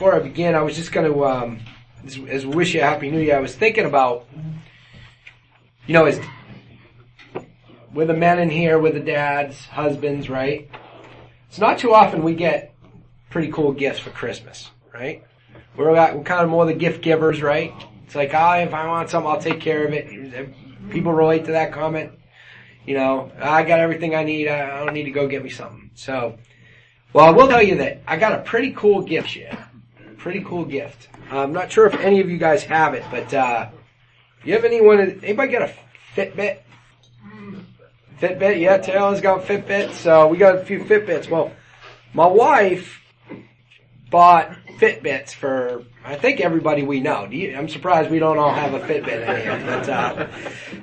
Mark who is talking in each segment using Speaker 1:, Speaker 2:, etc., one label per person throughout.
Speaker 1: before I begin, I was just going to, um, as, as we wish you a happy new year, I was thinking about, you know, as with the men in here, with the dads, husbands, right? It's not too often we get pretty cool gifts for Christmas, right? We're, we're kind of more the gift givers, right? It's like, ah, if I want something, I'll take care of it. People relate to that comment. You know, I got everything I need. I don't need to go get me something. So, well, I will tell you that I got a pretty cool gift here. Pretty cool gift. I'm not sure if any of you guys have it, but, uh, you have anyone, anybody got a Fitbit? Fitbit, yeah, Taylor's got Fitbit, so we got a few Fitbits. Well, my wife bought Fitbits for I think everybody we know. You, I'm surprised we don't all have a Fitbit in here. But uh,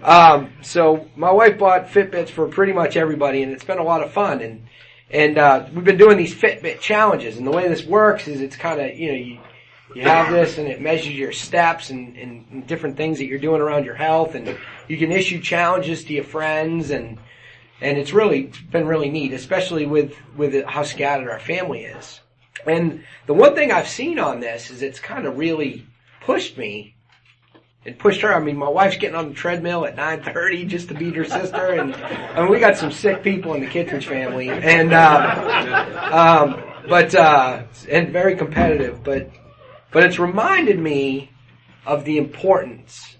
Speaker 1: um, so my wife bought Fitbits for pretty much everybody, and it's been a lot of fun. And and uh, we've been doing these Fitbit challenges, and the way this works is it's kind of you know you you have this and it measures your steps and, and, and different things that you're doing around your health, and you can issue challenges to your friends and and it's really been really neat, especially with with how scattered our family is. And the one thing I've seen on this is it's kind of really pushed me and pushed her. I mean, my wife's getting on the treadmill at 9:30 just to beat her sister, and we got some sick people in the Kittredge family, and uh, um, but uh, and very competitive. But but it's reminded me of the importance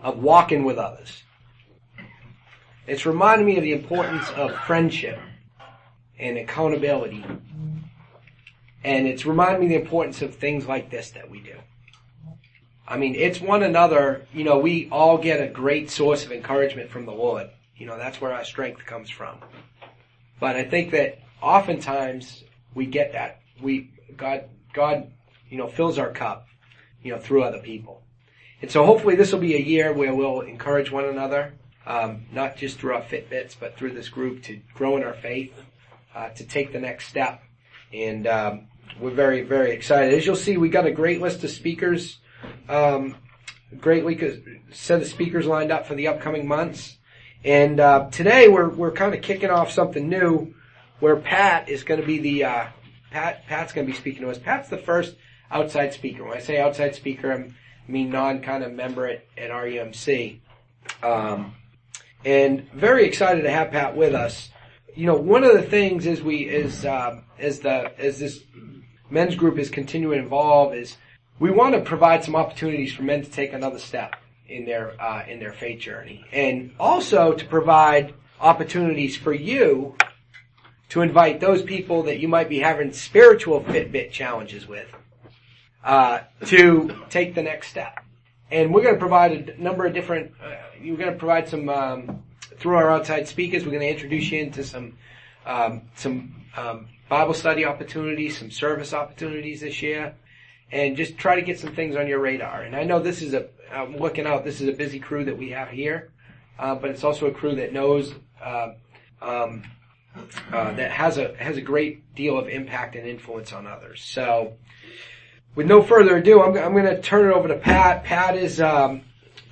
Speaker 1: of walking with others. It's reminded me of the importance of friendship and accountability. And it's reminded me the importance of things like this that we do. I mean, it's one another, you know, we all get a great source of encouragement from the Lord. You know, that's where our strength comes from. But I think that oftentimes we get that. We, God, God, you know, fills our cup, you know, through other people. And so hopefully this will be a year where we'll encourage one another um, not just through our Fitbits, but through this group to grow in our faith, uh, to take the next step. And um, we're very, very excited. As you'll see, we got a great list of speakers, um, great week set of speakers lined up for the upcoming months. And uh, today we're we're kind of kicking off something new, where Pat is going to be the uh, Pat Pat's going to be speaking to us. Pat's the first outside speaker. When I say outside speaker, I mean non kind of member at, at RUMC. Um, and very excited to have Pat with us. You know, one of the things as we as um, as the as this men's group is continuing to evolve is we want to provide some opportunities for men to take another step in their uh, in their faith journey, and also to provide opportunities for you to invite those people that you might be having spiritual Fitbit challenges with uh, to take the next step and we're going to provide a number of different. Uh, we're going to provide some um, through our outside speakers. We're going to introduce you into some um, some um, Bible study opportunities, some service opportunities this year, and just try to get some things on your radar. And I know this is a. I'm looking out. This is a busy crew that we have here, uh, but it's also a crew that knows. Uh, um, uh, that has a has a great deal of impact and influence on others. So, with no further ado, I'm, I'm going to turn it over to Pat. Pat is um,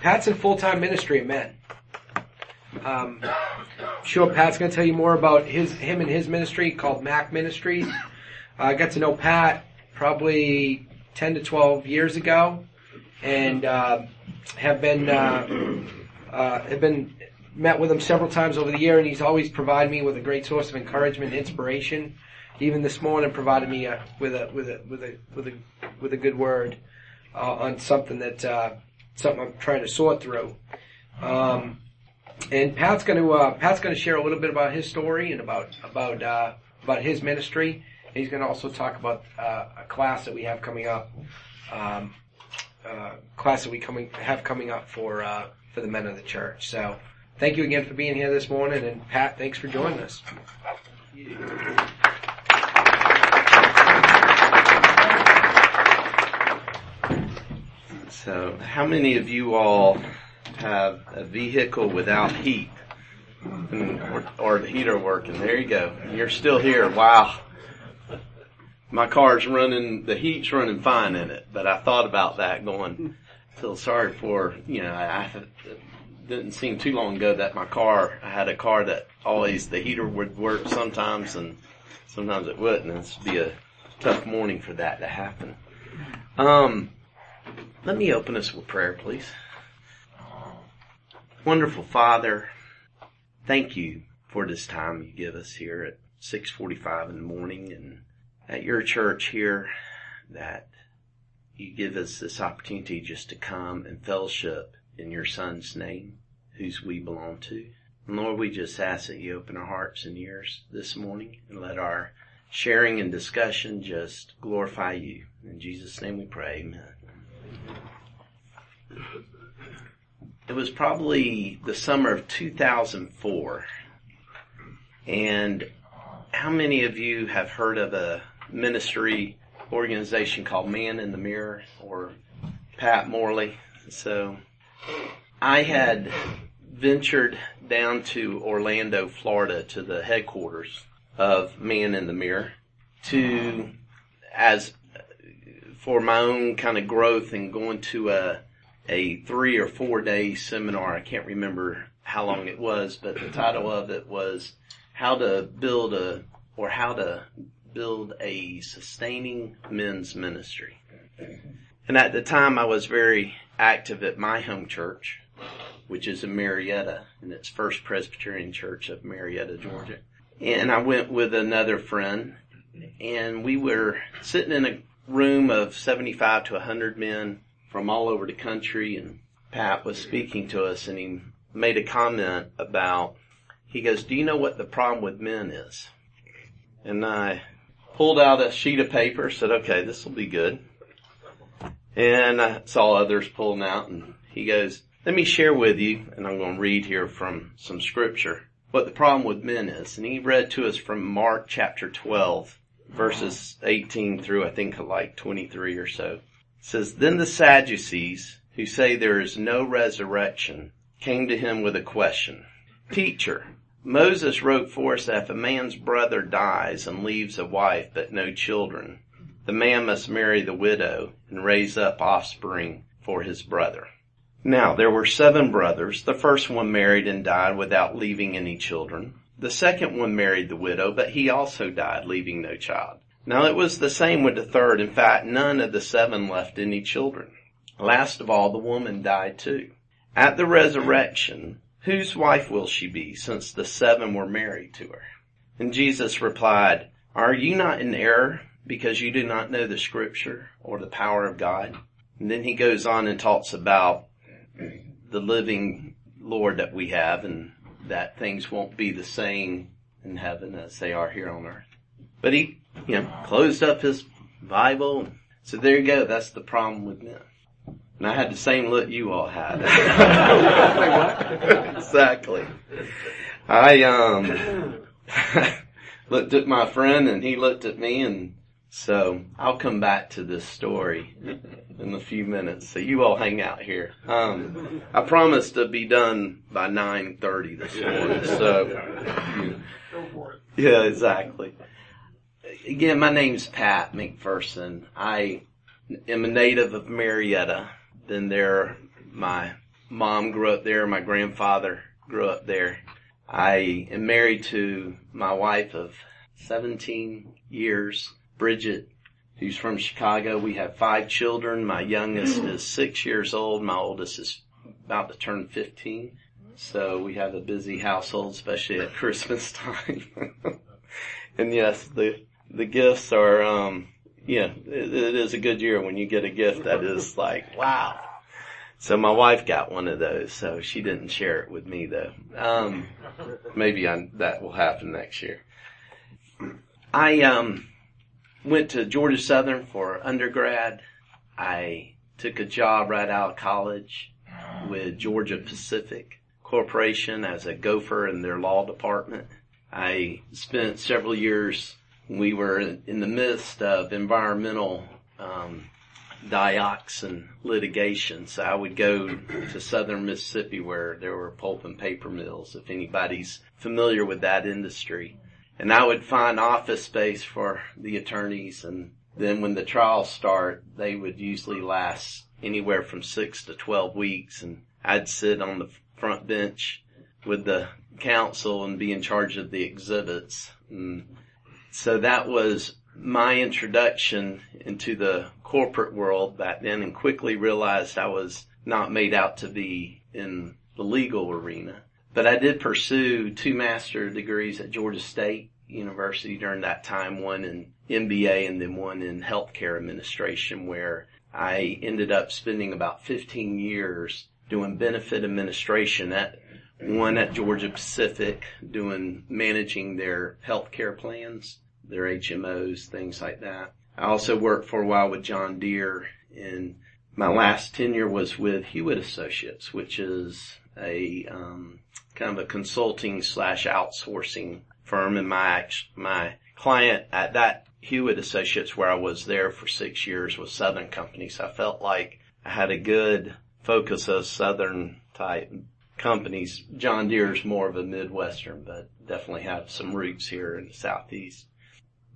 Speaker 1: Pat's in full time ministry at Men. Um, sure Pat's going to tell you more about his him and his ministry called Mac Ministries. Uh, I got to know Pat probably 10 to 12 years ago, and uh, have been uh, uh, have been met with him several times over the year, and he's always provided me with a great source of encouragement, and inspiration even this morning provided me a, with a with a with a with a with a good word uh, on something that uh, something I'm trying to sort through. Um, and Pat's going to uh, Pat's going to share a little bit about his story and about about uh, about his ministry. He's going to also talk about uh, a class that we have coming up, um, uh, class that we coming have coming up for for the men of the church. So thank you again for being here this morning, and Pat, thanks for joining us.
Speaker 2: So, how many of you all have a vehicle without heat? or, or the heater working? There you go. You're still here. Wow. My car's running, the heat's running fine in it, but I thought about that going, feel sorry for, you know, I, I didn't seem too long ago that my car, I had a car that always, the heater would work sometimes and sometimes it wouldn't. This would be a tough morning for that to happen. Um, let me open us with prayer, please. Wonderful Father, thank you for this time you give us here at 6:45 in the morning and at your church here that you give us this opportunity just to come and fellowship in your son's name, whose we belong to. And Lord, we just ask that you open our hearts and ears this morning and let our sharing and discussion just glorify you. In Jesus' name we pray, amen. It was probably the summer of 2004. And how many of you have heard of a ministry organization called Man in the Mirror or Pat Morley? So I had ventured down to Orlando, Florida to the headquarters of Man in the Mirror to, as for my own kind of growth and going to a, a three or four day seminar. I can't remember how long it was, but the title of it was how to build a, or how to build a sustaining men's ministry. And at the time I was very active at my home church, which is in Marietta, and it's First Presbyterian Church of Marietta, Georgia. And I went with another friend and we were sitting in a room of 75 to 100 men from all over the country and Pat was speaking to us and he made a comment about, he goes, do you know what the problem with men is? And I pulled out a sheet of paper, said, okay, this will be good. And I saw others pulling out and he goes, let me share with you, and I'm going to read here from some scripture, what the problem with men is. And he read to us from Mark chapter 12, verses 18 through I think like 23 or so. It says, Then the Sadducees, who say there is no resurrection, came to him with a question. Teacher, Moses wrote for us that if a man's brother dies and leaves a wife but no children, the man must marry the widow and raise up offspring for his brother. Now there were seven brothers. The first one married and died without leaving any children. The second one married the widow, but he also died, leaving no child. Now it was the same with the third. In fact, none of the seven left any children. Last of all, the woman died too. At the resurrection, whose wife will she be since the seven were married to her? And Jesus replied, are you not in error because you do not know the scripture or the power of God? And then he goes on and talks about the living Lord that we have and that things won't be the same in heaven as they are here on earth. But he, you know, closed up his Bible. So there you go. That's the problem with men. And I had the same look you all had. exactly. I, um, looked at my friend and he looked at me and so I'll come back to this story in a few minutes. So you all hang out here. Um, I promised to be done by 9.30 this morning. So, yeah, exactly. Again, my name's Pat McPherson. I am a native of Marietta. Been there. My mom grew up there. My grandfather grew up there. I am married to my wife of 17 years Bridget, who's from Chicago. We have five children. My youngest is six years old. My oldest is about to turn 15. So we have a busy household, especially at Christmas time. and yes, the, the gifts are, um, yeah, it, it is a good year when you get a gift that is like, wow. So my wife got one of those, so she didn't share it with me though. Um, maybe I, that will happen next year. I, um, went to Georgia Southern for undergrad. I took a job right out of college with Georgia Pacific Corporation as a gopher in their law department. I spent several years. We were in the midst of environmental um, dioxin litigation. So I would go to southern Mississippi where there were pulp and paper mills, if anybody's familiar with that industry and I would find office space for the attorneys and then when the trials start, they would usually last anywhere from six to 12 weeks and I'd sit on the front bench with the counsel and be in charge of the exhibits. And so that was my introduction into the corporate world back then and quickly realized I was not made out to be in the legal arena. But I did pursue two master degrees at Georgia State University during that time, one in MBA and then one in healthcare administration where I ended up spending about 15 years doing benefit administration at one at Georgia Pacific doing managing their healthcare plans, their HMOs, things like that. I also worked for a while with John Deere and my last tenure was with Hewitt Associates, which is a um, kind of a consulting slash outsourcing firm and my my client at that Hewitt Associates where I was there for six years was Southern Company. So I felt like I had a good focus of Southern type companies. John Deere is more of a Midwestern, but definitely have some roots here in the Southeast.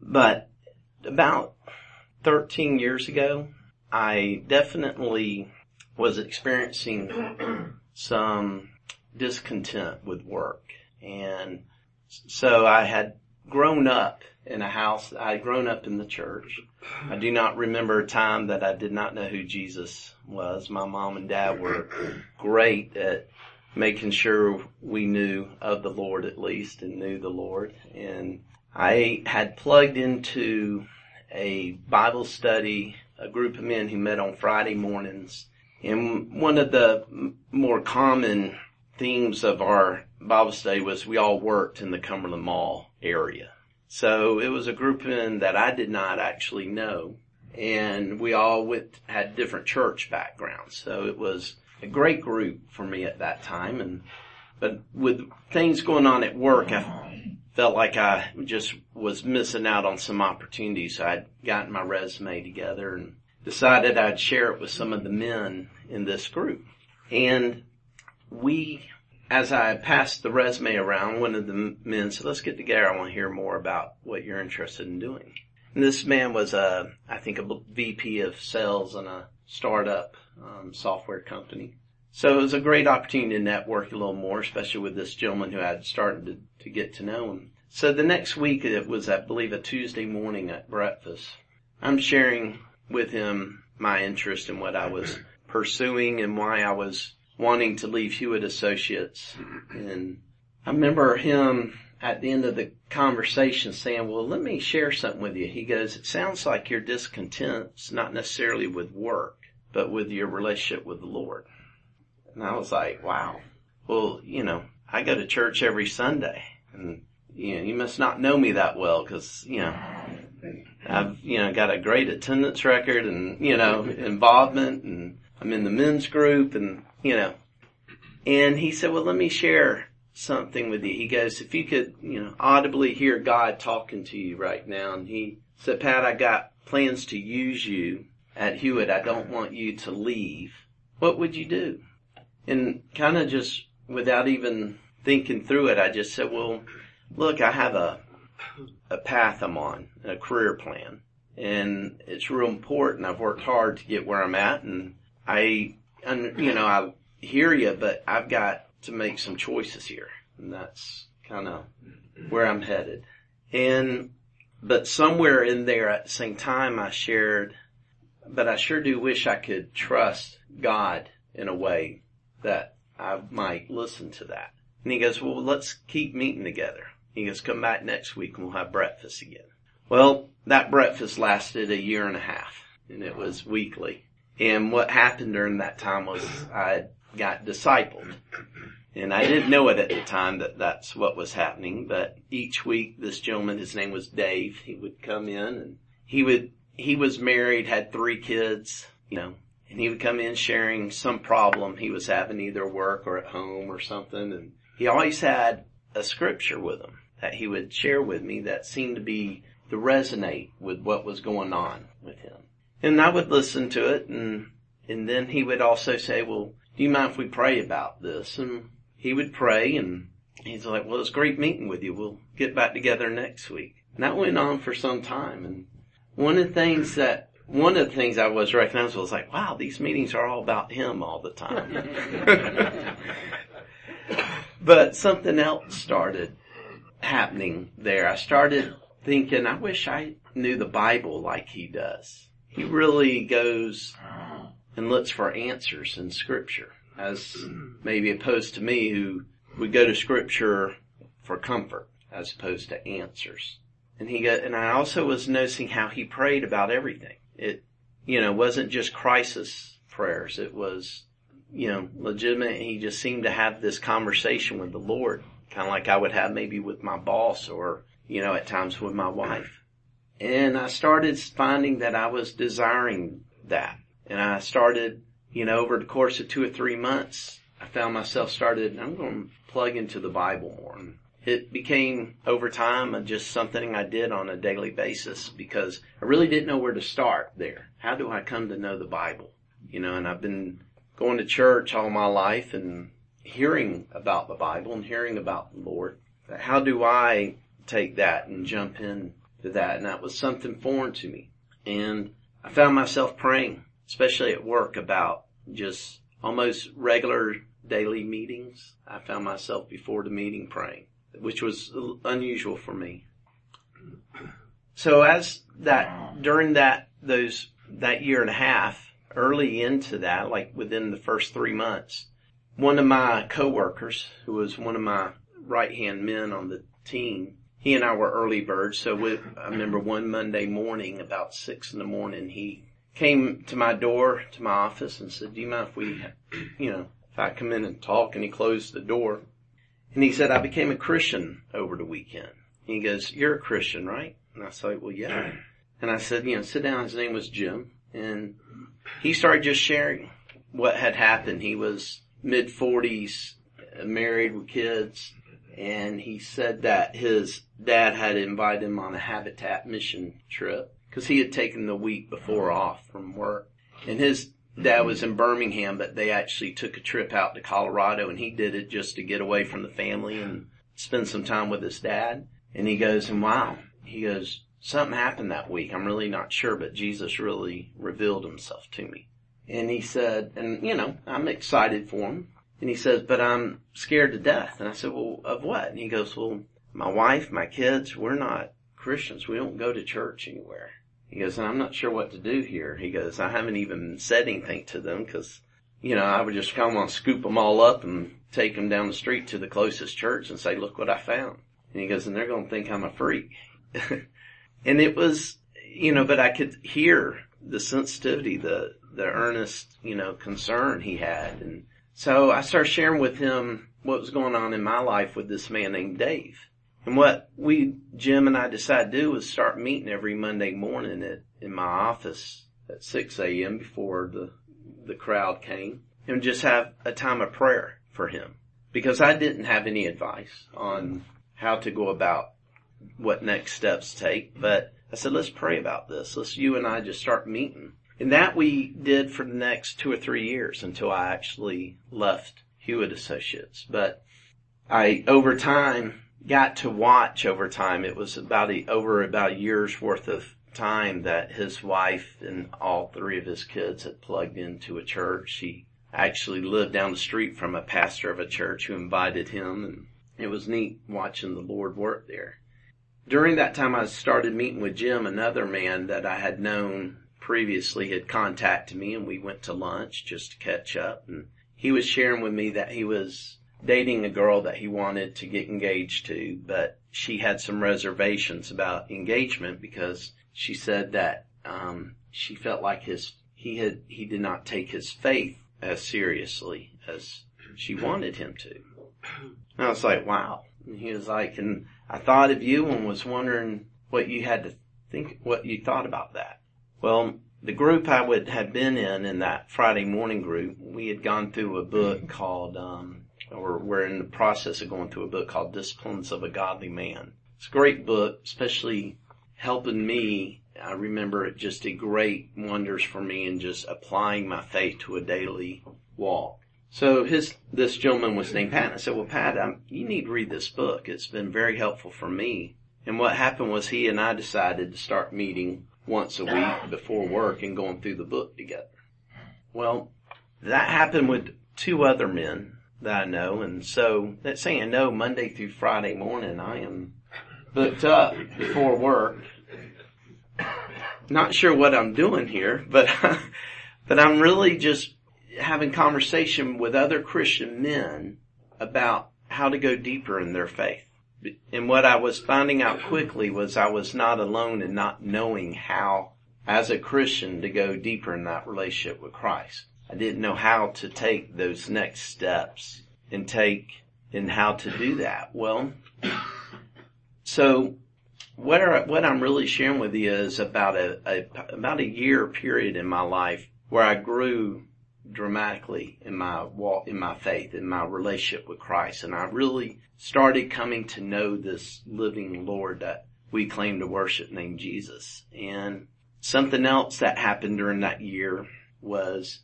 Speaker 2: But about 13 years ago, I definitely was experiencing some discontent with work. And so I had grown up in a house, I had grown up in the church. I do not remember a time that I did not know who Jesus was. My mom and dad were great at making sure we knew of the Lord at least and knew the Lord. And I had plugged into a Bible study, a group of men who met on Friday mornings. And one of the more common themes of our Bible study was we all worked in the Cumberland Mall area. So it was a group in that I did not actually know. And we all went, had different church backgrounds. So it was a great group for me at that time. And, but with things going on at work, I felt like I just was missing out on some opportunities. So I'd gotten my resume together and decided I'd share it with some of the men in this group. And we, as I passed the resume around, one of the men said, let's get together. I want to hear more about what you're interested in doing. And this man was a, I think a VP of sales in a startup um, software company. So it was a great opportunity to network a little more, especially with this gentleman who I had started to, to get to know him. So the next week, it was, I believe, a Tuesday morning at breakfast. I'm sharing with him my interest in what I was pursuing and why I was wanting to leave Hewitt Associates. And I remember him at the end of the conversation saying, well, let me share something with you. He goes, it sounds like your discontent's not necessarily with work, but with your relationship with the Lord. And I was like, wow. Well, you know, I go to church every Sunday and you know, you must not know me that well because, you know, I've, you know, got a great attendance record and, you know, involvement and I'm in the men's group and, you know, and he said, well, let me share something with you. He goes, if you could, you know, audibly hear God talking to you right now. And he said, Pat, I got plans to use you at Hewitt. I don't want you to leave. What would you do? And kind of just without even thinking through it, I just said, well, look, I have a, a path I'm on, a career plan. And it's real important. I've worked hard to get where I'm at and I, and you know, I hear you, but I've got to make some choices here. And that's kind of where I'm headed. And, but somewhere in there at the same time I shared, but I sure do wish I could trust God in a way that I might listen to that. And he goes, well, let's keep meeting together. He goes, come back next week and we'll have breakfast again. Well, that breakfast lasted a year and a half and it was weekly. And what happened during that time was I got discipled. And I didn't know it at the time that that's what was happening, but each week this gentleman, his name was Dave, he would come in and he would, he was married, had three kids, you know, and he would come in sharing some problem he was having either work or at home or something. And he always had a scripture with him that he would share with me that seemed to be to resonate with what was going on with him. And I would listen to it and, and then he would also say, well, do you mind if we pray about this? And he would pray and he's like, well, it's great meeting with you. We'll get back together next week. And that went on for some time. And one of the things that, one of the things I was recognizing was like, wow, these meetings are all about him all the time. but something else started happening there. I started thinking, I wish I knew the Bible like he does. He really goes and looks for answers in scripture as maybe opposed to me who would go to scripture for comfort as opposed to answers. And he got, and I also was noticing how he prayed about everything. It, you know, wasn't just crisis prayers. It was, you know, legitimate. He just seemed to have this conversation with the Lord, kind of like I would have maybe with my boss or, you know, at times with my wife. And I started finding that I was desiring that. And I started, you know, over the course of two or three months, I found myself started, I'm going to plug into the Bible more. It became over time just something I did on a daily basis because I really didn't know where to start there. How do I come to know the Bible? You know, and I've been going to church all my life and hearing about the Bible and hearing about the Lord. How do I take that and jump in to that? And that was something foreign to me. And I found myself praying, especially at work about just almost regular daily meetings. I found myself before the meeting praying, which was unusual for me. So as that, during that, those, that year and a half, early into that, like within the first three months, one of my coworkers, who was one of my right hand men on the team, he and I were early birds. So we, I remember one Monday morning, about six in the morning, he came to my door, to my office and said, do you mind if we, you know, if I come in and talk? And he closed the door. And he said, I became a Christian over the weekend. And he goes, you're a Christian, right? And I said, well, yeah. And I said, you know, sit down. His name was Jim. And he started just sharing what had happened. He was mid forties, married with kids, and he said that his dad had invited him on a habitat mission trip because he had taken the week before off from work. And his dad was in Birmingham, but they actually took a trip out to Colorado and he did it just to get away from the family and spend some time with his dad. And he goes, and wow, he goes, something happened that week. I'm really not sure, but Jesus really revealed himself to me. And he said, and you know, I'm excited for him. And he says, but I'm scared to death. And I said, well, of what? And he goes, well, my wife, my kids, we're not Christians. We don't go to church anywhere. He goes, and I'm not sure what to do here. He goes, I haven't even said anything to them because, you know, I would just come on, scoop them all up and take them down the street to the closest church and say, look what I found. And he goes, and they're going to think I'm a freak. and it was, you know, but I could hear the sensitivity, the, the earnest, you know, concern he had. And so I started sharing with him what was going on in my life with this man named Dave. And what we, Jim and I decided to do was start meeting every Monday morning at, in my office at 6 a.m. before the, the crowd came and just have a time of prayer for him because I didn't have any advice on how to go about what next steps take, but I said, let's pray about this. Let's you and I just start meeting. And that we did for the next two or three years until I actually left Hewitt Associates. But I, over time, got to watch over time. It was about a, over about a year's worth of time that his wife and all three of his kids had plugged into a church. He actually lived down the street from a pastor of a church who invited him and it was neat watching the Lord work there. During that time I started meeting with Jim, another man that I had known previously had contacted me and we went to lunch just to catch up and he was sharing with me that he was dating a girl that he wanted to get engaged to, but she had some reservations about engagement because she said that um, she felt like his he had he did not take his faith as seriously as she wanted him to. And I was like, wow. And he was like, and I thought of you and was wondering what you had to think, what you thought about that. Well, the group I would have been in, in that Friday morning group, we had gone through a book called um, or we're in the process of going through a book called Disciplines of a Godly Man. It's a great book, especially helping me. I remember it just did great wonders for me in just applying my faith to a daily walk. So his, this gentleman was named Pat. And I said, well, Pat, I'm, you need to read this book. It's been very helpful for me. And what happened was he and I decided to start meeting once a week before work and going through the book together. Well, that happened with two other men that I know. And so that saying no Monday through Friday morning, I am booked up before work. not sure what I'm doing here, but, but I'm really just having conversation with other Christian men about how to go deeper in their faith. And what I was finding out quickly was I was not alone in not knowing how, as a Christian, to go deeper in that relationship with Christ. I didn't know how to take those next steps and take and how to do that. Well, so what are, what I'm really sharing with you is about a, a about a year period in my life where I grew dramatically in my walk, in my faith, in my relationship with Christ. And I really started coming to know this living Lord that we claim to worship named Jesus. And something else that happened during that year was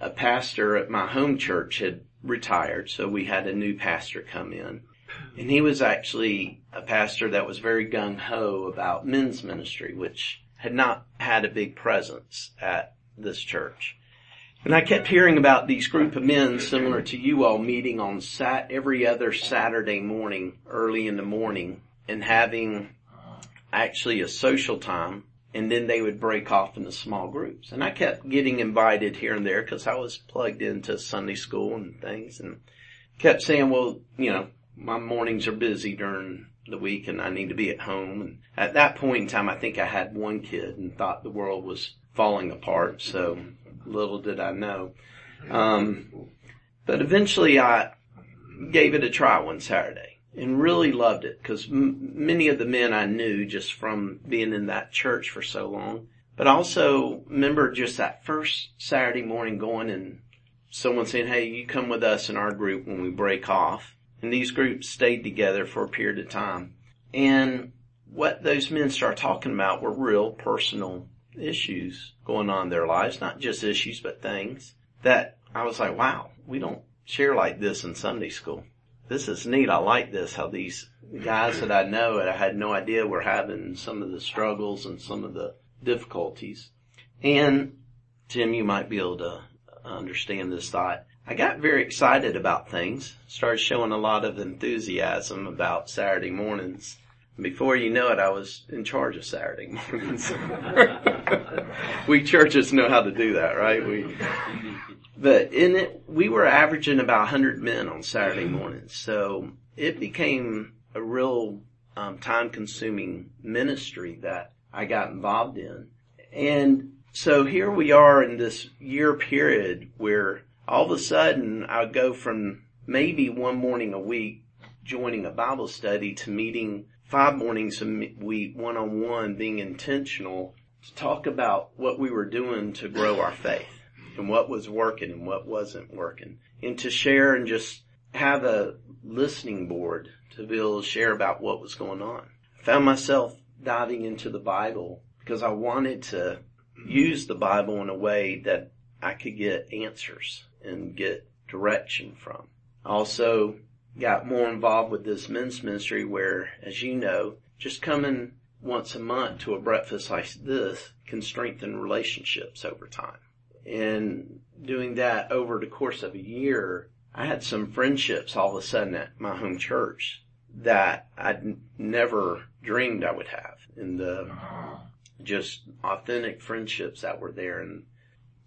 Speaker 2: a pastor at my home church had retired. So we had a new pastor come in and he was actually a pastor that was very gung ho about men's ministry, which had not had a big presence at this church. And I kept hearing about these group of men similar to you all meeting on sat every other Saturday morning, early in the morning, and having actually a social time, and then they would break off into small groups. And I kept getting invited here and there because I was plugged into Sunday school and things, and kept saying, well, you know, my mornings are busy during the week and I need to be at home. And at that point in time, I think I had one kid and thought the world was falling apart. So little did I know. Um, but eventually I gave it a try one Saturday and really loved it because m- many of the men I knew just from being in that church for so long, but also remember just that first Saturday morning going and someone saying, Hey, you come with us in our group when we break off. And these groups stayed together for a period of time. And what those men started talking about were real personal issues going on in their lives, not just issues, but things that I was like, wow, we don't share like this in Sunday school. This is neat. I like this, how these guys that I know and I had no idea were having some of the struggles and some of the difficulties. And Tim, you might be able to understand this thought. I got very excited about things, started showing a lot of enthusiasm about Saturday mornings before you know it, I was in charge of Saturday mornings. we churches know how to do that, right? We, but in it, we were averaging about 100 men on Saturday mornings, so it became a real um, time-consuming ministry that I got involved in, and so here we are in this year period where all of a sudden I go from maybe one morning a week joining a Bible study to meeting five mornings a week, one on one, being intentional to talk about what we were doing to grow our faith and what was working and what wasn't working and to share and just have a listening board to be able to share about what was going on. I found myself diving into the Bible because I wanted to use the Bible in a way that I could get answers and get direction from. Also got more involved with this men's ministry where, as you know, just coming once a month to a breakfast like this can strengthen relationships over time. And doing that over the course of a year, I had some friendships all of a sudden at my home church that I'd never dreamed I would have and the just authentic friendships that were there. And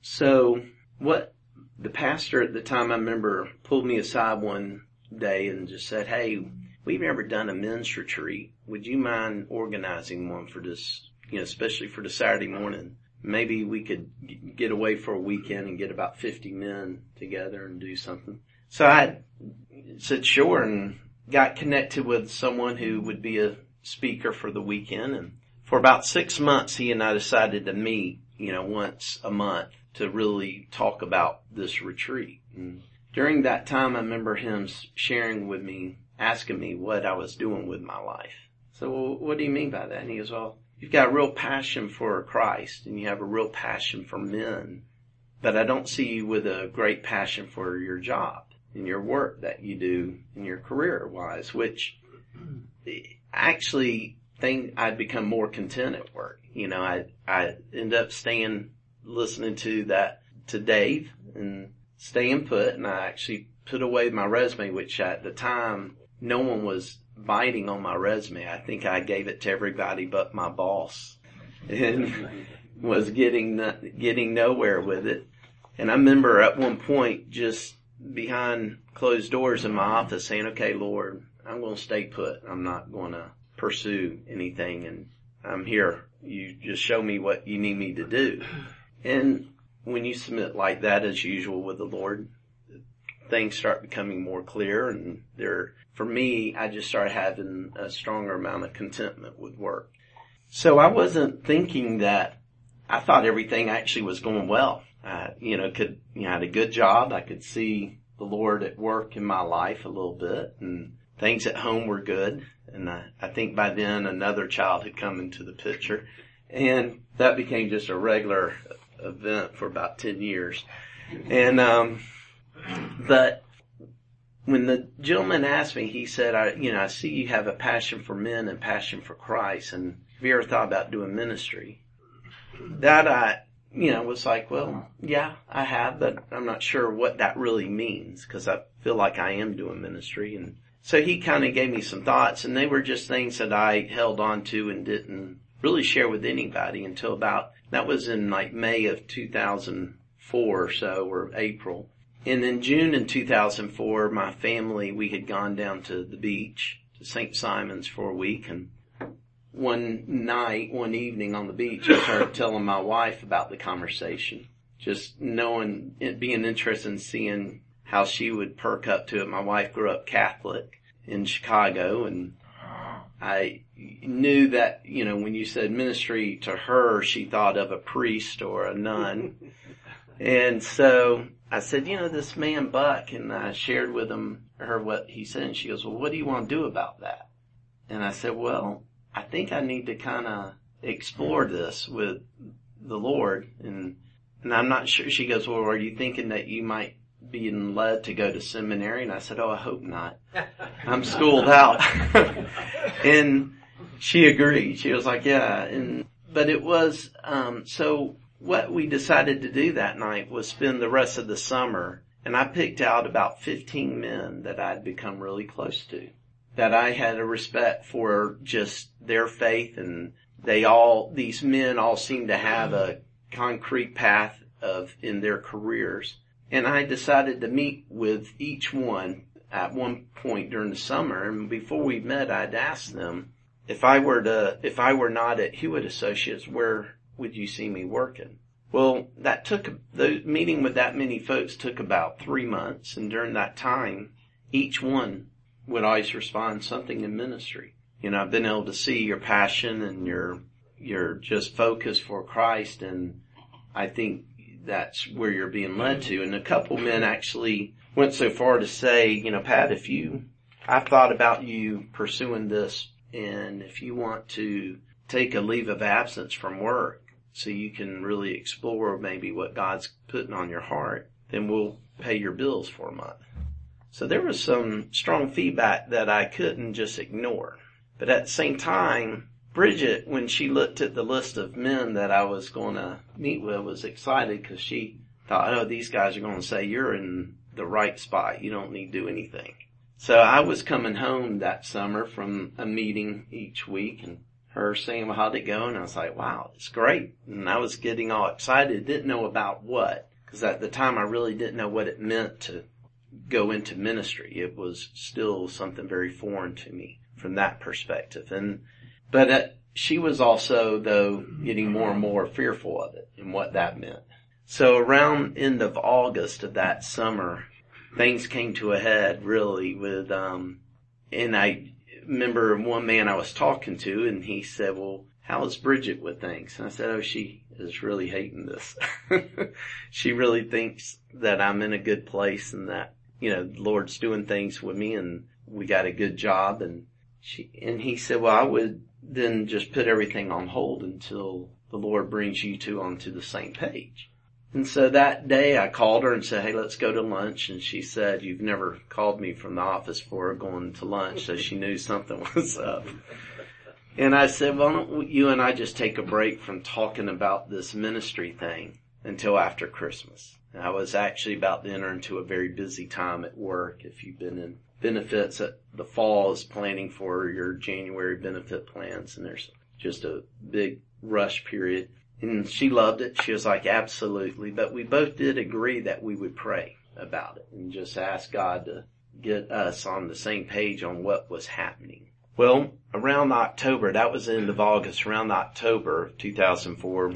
Speaker 2: so what the pastor at the time I remember pulled me aside one day and just said, Hey, we've never done a men's retreat. Would you mind organizing one for this, you know, especially for the Saturday morning? Maybe we could get away for a weekend and get about 50 men together and do something. So I said sure and got connected with someone who would be a speaker for the weekend. And for about six months, he and I decided to meet, you know, once a month to really talk about this retreat. And during that time, I remember him sharing with me, asking me what I was doing with my life. So, well, what do you mean by that? And he goes, well, you've got a real passion for Christ and you have a real passion for men, but I don't see you with a great passion for your job and your work that you do in your career wise, which actually think I'd become more content at work. You know, I, I end up staying, listening to that, to Dave and staying put and I actually put away my resume, which at the time no one was biting on my resume. I think I gave it to everybody but my boss. and was getting getting nowhere with it. And I remember at one point just behind closed doors in my office saying, "Okay, Lord, I'm going to stay put. I'm not going to pursue anything, and I'm here. You just show me what you need me to do." And when you submit like that, as usual with the Lord, things start becoming more clear, and there, for me, I just started having a stronger amount of contentment with work. So I wasn't thinking that I thought everything actually was going well. I, you know, could, you know, had a good job. I could see the Lord at work in my life a little bit and things at home were good. And I, I think by then another child had come into the picture and that became just a regular event for about 10 years. And, um, but when the gentleman asked me, he said, I, you know, I see you have a passion for men and passion for Christ. And have you ever thought about doing ministry? That I, you know, was like, well, yeah, I have, but I'm not sure what that really means because I feel like I am doing ministry. And so he kind of gave me some thoughts and they were just things that I held on to and didn't really share with anybody until about, that was in like May of 2004 or so or April. And in June in 2004, my family, we had gone down to the beach to St. Simon's for a week and one night, one evening on the beach, I started telling my wife about the conversation. Just knowing, it being interested in seeing how she would perk up to it. My wife grew up Catholic in Chicago and I knew that, you know, when you said ministry to her, she thought of a priest or a nun. and so I said, you know, this man Buck, and I shared with him, her what he said, and she goes, well, what do you want to do about that? And I said, well, I think I need to kind of explore this with the Lord. And, and I'm not sure. She goes, well, are you thinking that you might be led to go to seminary? And I said, oh, I hope not. I'm schooled out. and she agreed. She was like, yeah. And, but it was, um, so what we decided to do that night was spend the rest of the summer and I picked out about 15 men that I'd become really close to that I had a respect for just their faith and they all, these men all seemed to have a concrete path of, in their careers. And I decided to meet with each one at one point during the summer. And before we met, I'd asked them if I were to, if I were not at Hewitt Associates, where would you see me working? Well, that took, the meeting with that many folks took about three months. And during that time, each one would always respond something in ministry. You know, I've been able to see your passion and your, your just focus for Christ. And I think that's where you're being led to. And a couple men actually went so far to say, you know, Pat, if you, I've thought about you pursuing this and if you want to take a leave of absence from work so you can really explore maybe what God's putting on your heart, then we'll pay your bills for a month. So there was some strong feedback that I couldn't just ignore. But at the same time, Bridget, when she looked at the list of men that I was going to meet with, was excited because she thought, oh, these guys are going to say you're in the right spot. You don't need to do anything. So I was coming home that summer from a meeting each week and her saying, how'd it go? And I was like, wow, it's great. And I was getting all excited. Didn't know about what. Cause at the time I really didn't know what it meant to go into ministry. It was still something very foreign to me from that perspective. And, but she was also though getting more and more fearful of it and what that meant. So around end of August of that summer, things came to a head really with, um, and I remember one man I was talking to and he said, well, how is Bridget with things? And I said, oh, she is really hating this. she really thinks that I'm in a good place and that you know, the Lord's doing things with me and we got a good job and she, and he said, well, I would then just put everything on hold until the Lord brings you two onto the same page. And so that day I called her and said, Hey, let's go to lunch. And she said, you've never called me from the office for going to lunch. So she knew something was up. And I said, why don't you and I just take a break from talking about this ministry thing until after Christmas? I was actually about to enter into a very busy time at work. If you've been in benefits at the fall is planning for your January benefit plans and there's just a big rush period. And she loved it. She was like, absolutely. But we both did agree that we would pray about it and just ask God to get us on the same page on what was happening. Well, around October, that was the end of August, around October of 2004,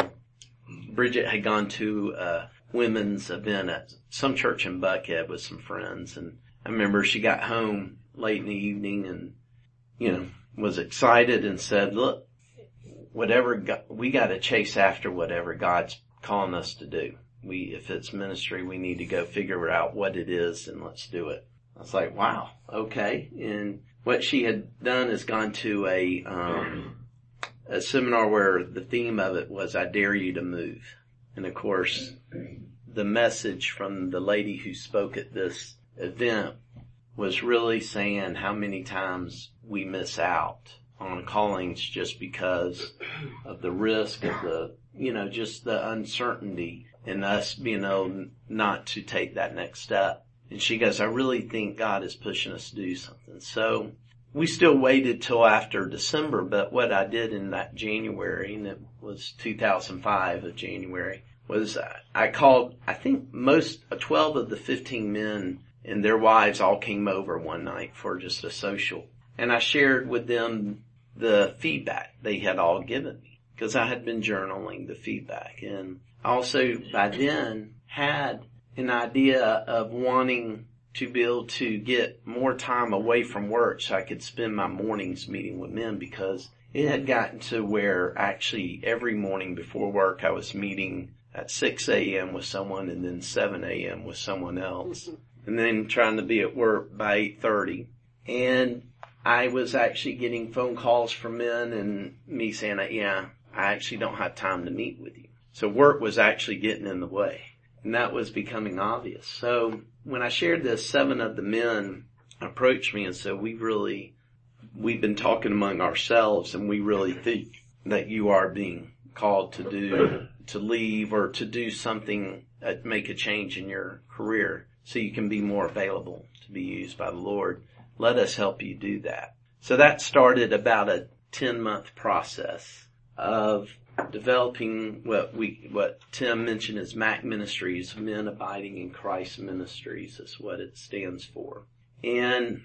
Speaker 2: Bridget had gone to a women's event at some church in Buckhead with some friends. And I remember she got home late in the evening and, you know, was excited and said, look, whatever, God, we got to chase after whatever God's calling us to do. We, if it's ministry, we need to go figure out what it is and let's do it. I was like, wow, okay. And what she had done is gone to a, um, a seminar where the theme of it was, I dare you to move. And of course, the message from the lady who spoke at this event was really saying how many times we miss out on callings just because of the risk of the, you know, just the uncertainty and us being able not to take that next step. And she goes, I really think God is pushing us to do something. So we still waited till after December, but what I did in that January, and it was 2005 of January, was I called, I think most, 12 of the 15 men and their wives all came over one night for just a social. And I shared with them the feedback they had all given me because I had been journaling the feedback and also by then had an idea of wanting to be able to get more time away from work so I could spend my mornings meeting with men because it had gotten to where actually every morning before work I was meeting at 6 a.m. with someone and then 7 a.m. with someone else mm-hmm. and then trying to be at work by 8.30 and I was actually getting phone calls from men and me saying, yeah, I actually don't have time to meet with you. So work was actually getting in the way and that was becoming obvious. So when I shared this, seven of the men approached me and said, we really, we've been talking among ourselves and we really think that you are being called to do, to leave or to do something, uh, make a change in your career so you can be more available to be used by the Lord. Let us help you do that. So that started about a 10 month process of developing what we, what Tim mentioned as MAC Ministries, Men Abiding in Christ Ministries is what it stands for. And,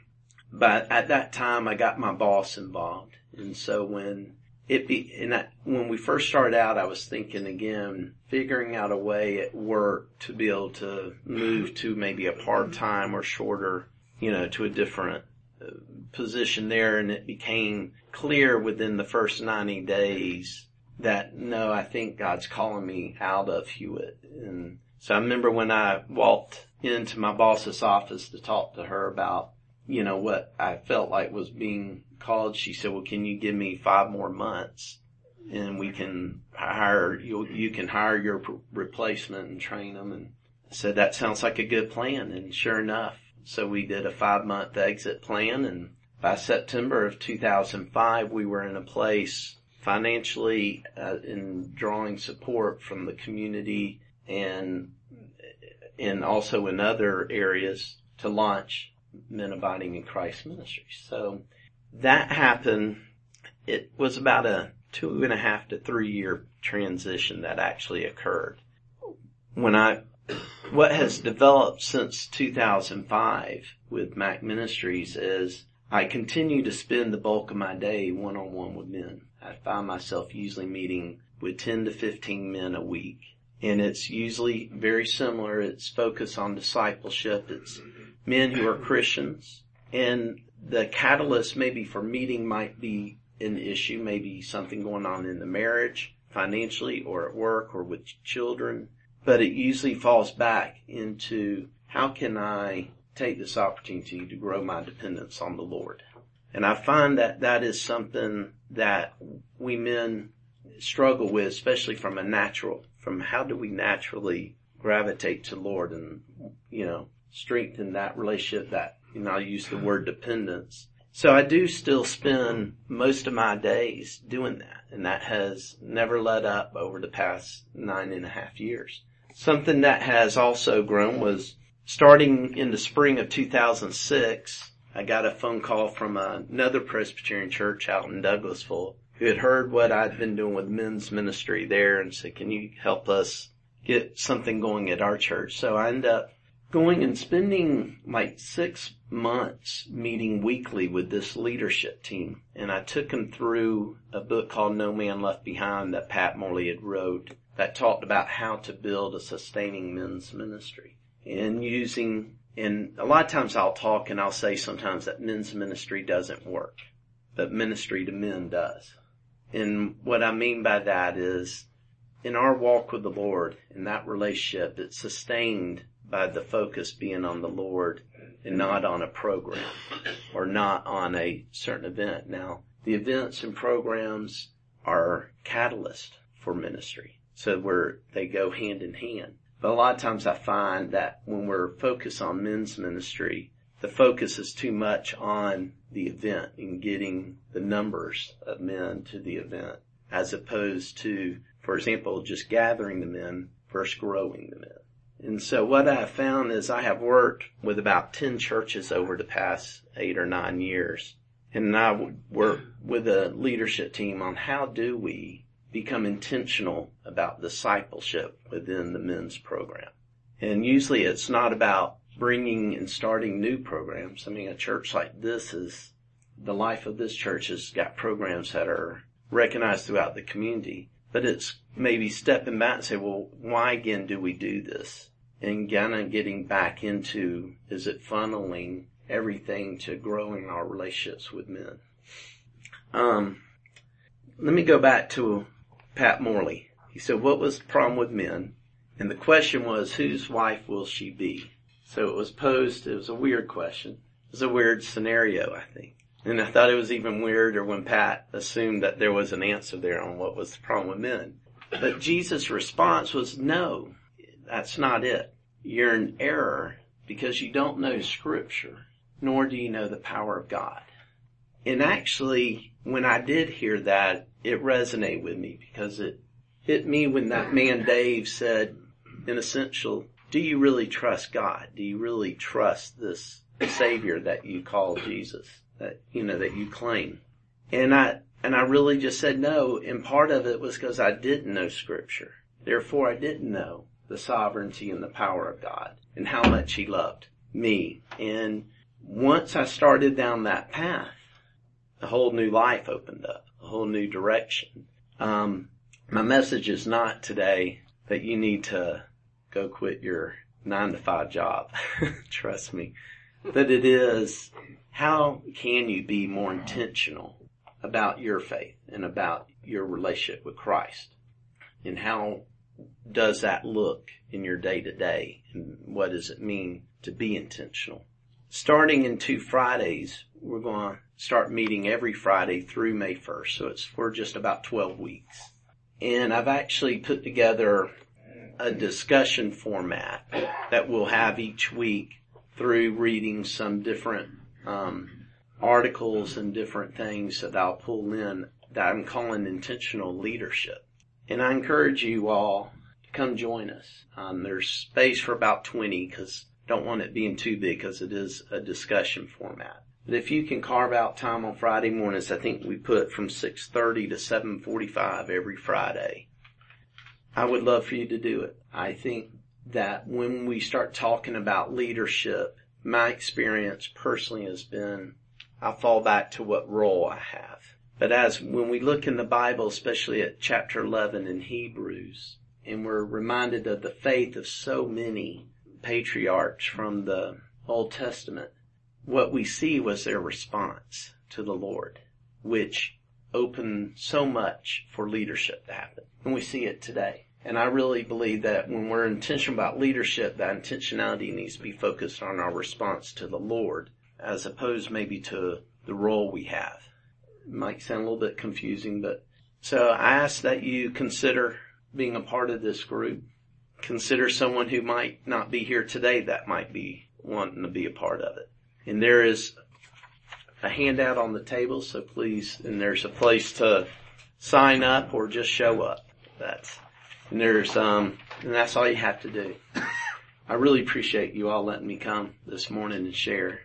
Speaker 2: but at that time I got my boss involved. And so when it be, and I, when we first started out, I was thinking again, figuring out a way at work to be able to move to maybe a part-time or shorter, you know, to a different uh, position there. And it became clear within the first 90 days that no, I think God's calling me out of Hewitt. And so I remember when I walked into my boss's office to talk to her about, you know, what I felt like was being called, she said, well, can you give me five more months and we can hire, you, you can hire your replacement and train them. And I said, that sounds like a good plan. And sure enough, so we did a five month exit plan and by September of 2005, we were in a place financially uh, in drawing support from the community and and also in other areas to launch Men Abiding in Christ Ministries. So that happened. It was about a two and a half to three year transition that actually occurred. When I, what has developed since 2005 with Mac Ministries is I continue to spend the bulk of my day one on one with men. I find myself usually meeting with 10 to 15 men a week. And it's usually very similar. It's focused on discipleship. It's men who are Christians. And the catalyst maybe for meeting might be an issue, maybe something going on in the marriage, financially, or at work, or with children. But it usually falls back into how can I take this opportunity to grow my dependence on the Lord? And I find that that is something that we men struggle with, especially from a natural, from how do we naturally gravitate to Lord and, you know, strengthen that relationship that, you know, I'll use the word dependence. So I do still spend most of my days doing that. And that has never let up over the past nine and a half years. Something that has also grown was starting in the spring of 2006, I got a phone call from another Presbyterian church out in Douglasville who had heard what I'd been doing with men's ministry there and said, can you help us get something going at our church? So I ended up going and spending like six months meeting weekly with this leadership team. And I took them through a book called No Man Left Behind that Pat Morley had wrote that talked about how to build a sustaining men's ministry and using and a lot of times I'll talk and I'll say sometimes that men's ministry doesn't work, but ministry to men does. And what I mean by that is in our walk with the Lord, in that relationship, it's sustained by the focus being on the Lord and not on a program or not on a certain event. Now, the events and programs are catalyst for ministry. So where they go hand in hand. But a lot of times I find that when we're focused on men's ministry, the focus is too much on the event and getting the numbers of men to the event as opposed to, for example, just gathering the men versus growing the men. And so what I have found is I have worked with about 10 churches over the past eight or nine years. And I work with a leadership team on how do we become intentional about discipleship within the men's program. And usually it's not about bringing and starting new programs. I mean, a church like this is, the life of this church has got programs that are recognized throughout the community, but it's maybe stepping back and say, well, why again do we do this? And kind of getting back into, is it funneling everything to growing our relationships with men? Um, let me go back to Pat Morley. He said, what was the problem with men? And the question was, whose wife will she be? So it was posed, it was a weird question. It was a weird scenario, I think. And I thought it was even weirder when Pat assumed that there was an answer there on what was the problem with men. But Jesus' response was, no, that's not it. You're in error because you don't know scripture, nor do you know the power of God. And actually, when I did hear that, it resonated with me because it hit me when that man Dave said, in essential, do you really trust God? Do you really trust this savior that you call Jesus? That, you know, that you claim? And I, and I really just said no, and part of it was because I didn't know scripture. Therefore I didn't know the sovereignty and the power of God and how much he loved me. And once I started down that path, a whole new life opened up, a whole new direction. Um, my message is not today that you need to go quit your nine to five job. Trust me. But it is, how can you be more intentional about your faith and about your relationship with Christ? And how does that look in your day to day? And what does it mean to be intentional? Starting in two Fridays, we're going to start meeting every Friday through May 1st. So it's for just about 12 weeks. And I've actually put together a discussion format that we'll have each week through reading some different um, articles and different things that I'll pull in that I'm calling intentional leadership. And I encourage you all to come join us. Um, there's space for about 20 because don't want it being too big because it is a discussion format. But if you can carve out time on Friday mornings, I think we put from 6.30 to 7.45 every Friday I would love for you to do it. I think that when we start talking about leadership, my experience personally has been I fall back to what role I have. But as when we look in the Bible, especially at chapter 11 in Hebrews, and we're reminded of the faith of so many patriarchs from the Old Testament, what we see was their response to the Lord, which opened so much for leadership to happen. And we see it today. And I really believe that when we're intentional about leadership, that intentionality needs to be focused on our response to the Lord as opposed maybe to the role we have. It might sound a little bit confusing, but so I ask that you consider being a part of this group. Consider someone who might not be here today that might be wanting to be a part of it. And there is a handout on the table, so please, and there's a place to sign up or just show up. That's and there's, um, and that's all you have to do. I really appreciate you all letting me come this morning and share.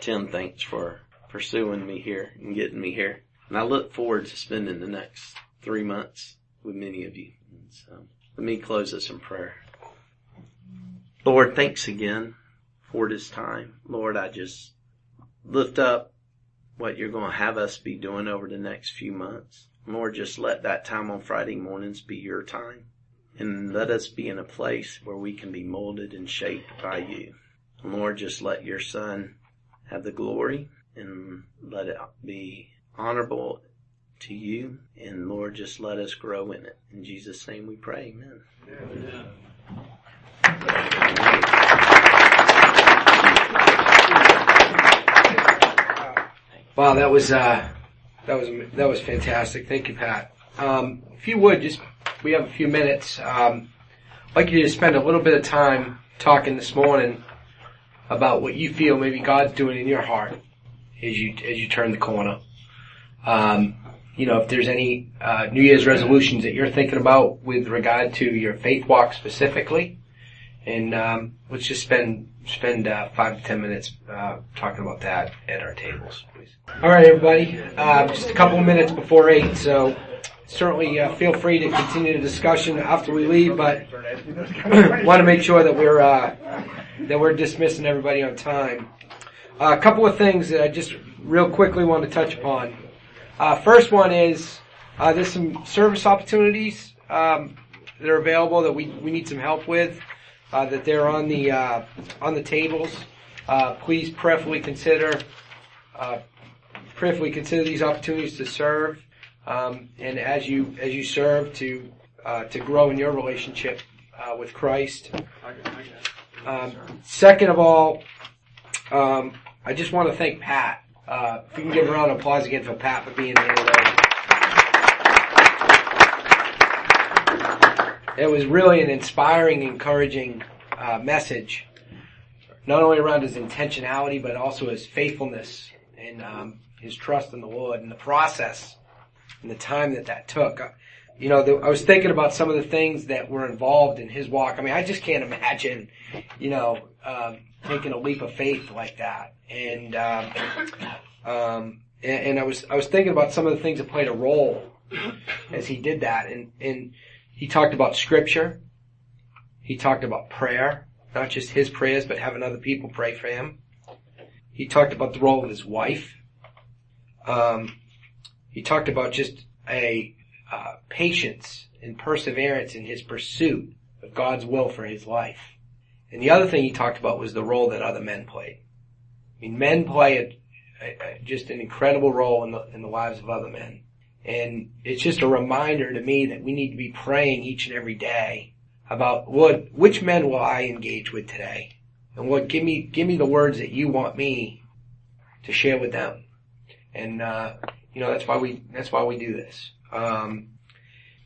Speaker 2: Tim, thanks for pursuing me here and getting me here. And I look forward to spending the next three months with many of you. And so let me close this in prayer. Lord, thanks again for this time. Lord, I just lift up what you're going to have us be doing over the next few months. Lord, just let that time on Friday mornings be your time. And let us be in a place where we can be molded and shaped by you. Lord, just let your son have the glory and let it be honorable to you. And Lord, just let us grow in it. In Jesus' name we pray. Amen.
Speaker 1: Wow, that was uh, that was that was fantastic. Thank you, Pat. Um, if you would just, we have a few minutes. Um, I'd like you to spend a little bit of time talking this morning about what you feel maybe God's doing in your heart as you as you turn the corner. Um, you know, if there's any uh, New Year's resolutions that you're thinking about with regard to your faith walk specifically, and um, let's just spend spend uh, five to ten minutes uh, talking about that at our tables, please. All right, everybody. Uh, just a couple of minutes before eight, so certainly uh, feel free to continue the discussion after we leave, but want to make sure that we're uh, that we're dismissing everybody on time. A couple of things that I just real quickly want to touch upon. Uh, first one is uh, there's some service opportunities um, that are available that we, we need some help with. Uh, that they're on the uh, on the tables. Uh, please prayerfully consider uh, prayerfully consider these opportunities to serve, um, and as you as you serve to to grow in your relationship with Christ. Um, second of all, um, I just want to thank Pat. Uh, if we can give a round of applause again for Pat for being here today. It was really an inspiring, encouraging uh, message, not only around his intentionality, but also his faithfulness and um, his trust in the Lord and the process and the time that that took. Uh, you know, the, I was thinking about some of the things that were involved in his walk. I mean, I just can't imagine, you know, um, taking a leap of faith like that. And, um, um, and, and I was I was thinking about some of the things that played a role as he did that. And and he talked about scripture. He talked about prayer, not just his prayers, but having other people pray for him. He talked about the role of his wife. Um, he talked about just a uh, patience and perseverance in his pursuit of God's will for his life. And the other thing he talked about was the role that other men played. I mean, men play a, a, just an incredible role in the in the lives of other men, and it's just a reminder to me that we need to be praying each and every day about what which men will I engage with today, and what give me give me the words that you want me to share with them, and uh, you know that's why we that's why we do this. Um,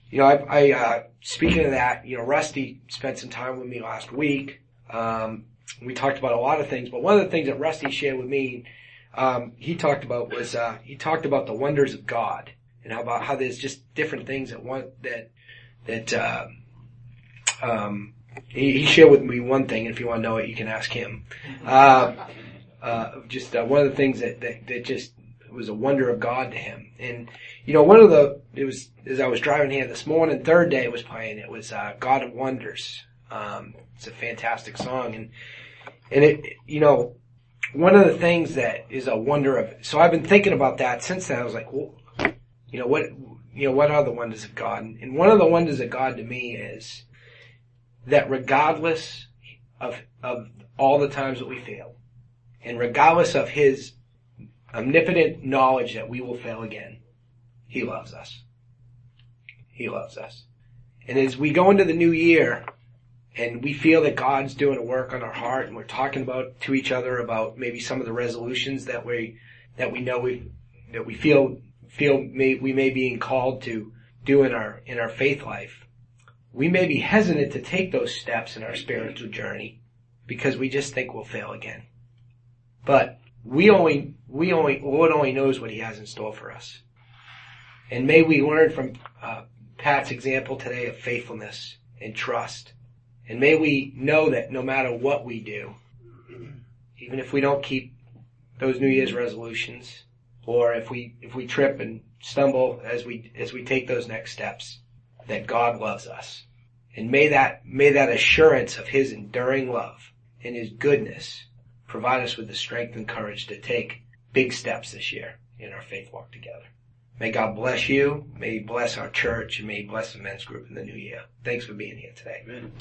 Speaker 1: you know, I, I uh, speaking of that, you know, Rusty spent some time with me last week. Um, we talked about a lot of things, but one of the things that Rusty shared with me, um, he talked about was uh, he talked about the wonders of God and how about how there's just different things that one that that uh, um, he, he, shared with me one thing. If you want to know it, you can ask him. Uh, uh just uh, one of the things that, that that just was a wonder of God to him. And you know, one of the it was as I was driving here this morning, third day it was playing. It was uh, God of Wonders. Um, it's a fantastic song, and and it you know one of the things that is a wonder of. So I've been thinking about that since then. I was like, well, you know what you know what are the wonders of God? And one of the wonders of God to me is that regardless of of all the times that we fail, and regardless of His omnipotent knowledge that we will fail again, He loves us. He loves us. And as we go into the new year, and we feel that God's doing a work on our heart, and we're talking about to each other about maybe some of the resolutions that we that we know we that we feel feel may, we may be called to do in our in our faith life. We may be hesitant to take those steps in our spiritual journey because we just think we'll fail again. But we only we only Lord only knows what He has in store for us. And may we learn from uh, Pat's example today of faithfulness and trust and may we know that no matter what we do, even if we don't keep those New Year's resolutions, or if we if we trip and stumble as we as we take those next steps, that God loves us. And may that may that assurance of his enduring love and his goodness provide us with the strength and courage to take big steps this year in our faith walk together. May God bless you. May He bless our church and may He bless the men's group in the new year. Thanks for being here today.
Speaker 2: Amen.